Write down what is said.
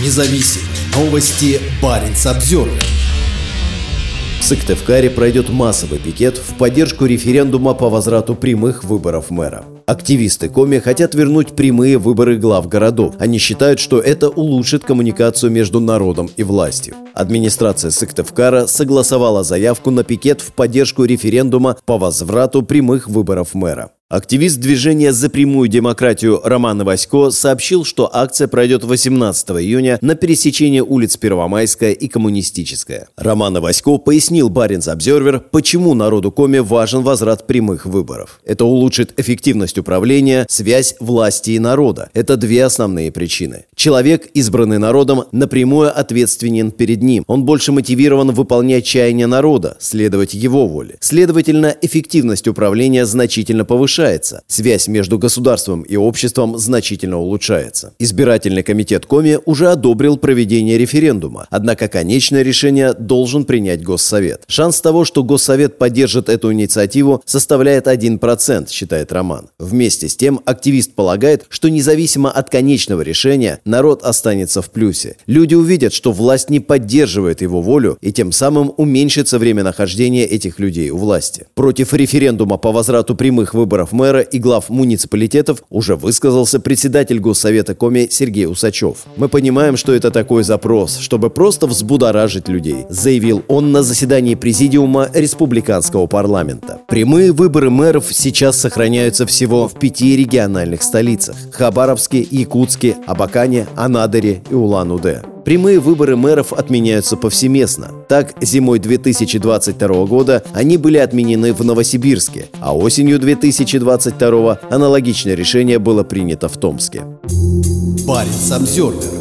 Независимые новости. Барин обзервер В Сыктывкаре пройдет массовый пикет в поддержку референдума по возврату прямых выборов мэра. Активисты Коми хотят вернуть прямые выборы глав городов. Они считают, что это улучшит коммуникацию между народом и властью. Администрация Сыктывкара согласовала заявку на пикет в поддержку референдума по возврату прямых выборов мэра. Активист движения «За прямую демократию» Роман Васько сообщил, что акция пройдет 18 июня на пересечении улиц Первомайская и Коммунистическая. Роман Васько пояснил Баринс Обзервер, почему народу Коми важен возврат прямых выборов. Это улучшит эффективность управления, связь власти и народа. Это две основные причины. Человек, избранный народом, напрямую ответственен перед ним. Он больше мотивирован выполнять чаяния народа, следовать его воле. Следовательно, эффективность управления значительно повышается повышается, связь между государством и обществом значительно улучшается. Избирательный комитет Коми уже одобрил проведение референдума, однако конечное решение должен принять Госсовет. Шанс того, что Госсовет поддержит эту инициативу, составляет 1%, считает Роман. Вместе с тем, активист полагает, что независимо от конечного решения, народ останется в плюсе. Люди увидят, что власть не поддерживает его волю, и тем самым уменьшится время нахождения этих людей у власти. Против референдума по возврату прямых выборов выборов мэра и глав муниципалитетов уже высказался председатель Госсовета Коми Сергей Усачев. «Мы понимаем, что это такой запрос, чтобы просто взбудоражить людей», заявил он на заседании Президиума Республиканского парламента. Прямые выборы мэров сейчас сохраняются всего в пяти региональных столицах – Хабаровске, Якутске, Абакане, Анадыре и Улан-Удэ. Прямые выборы мэров отменяются повсеместно. Так, зимой 2022 года они были отменены в Новосибирске, а осенью 2022 аналогичное решение было принято в Томске. Парень Самсервер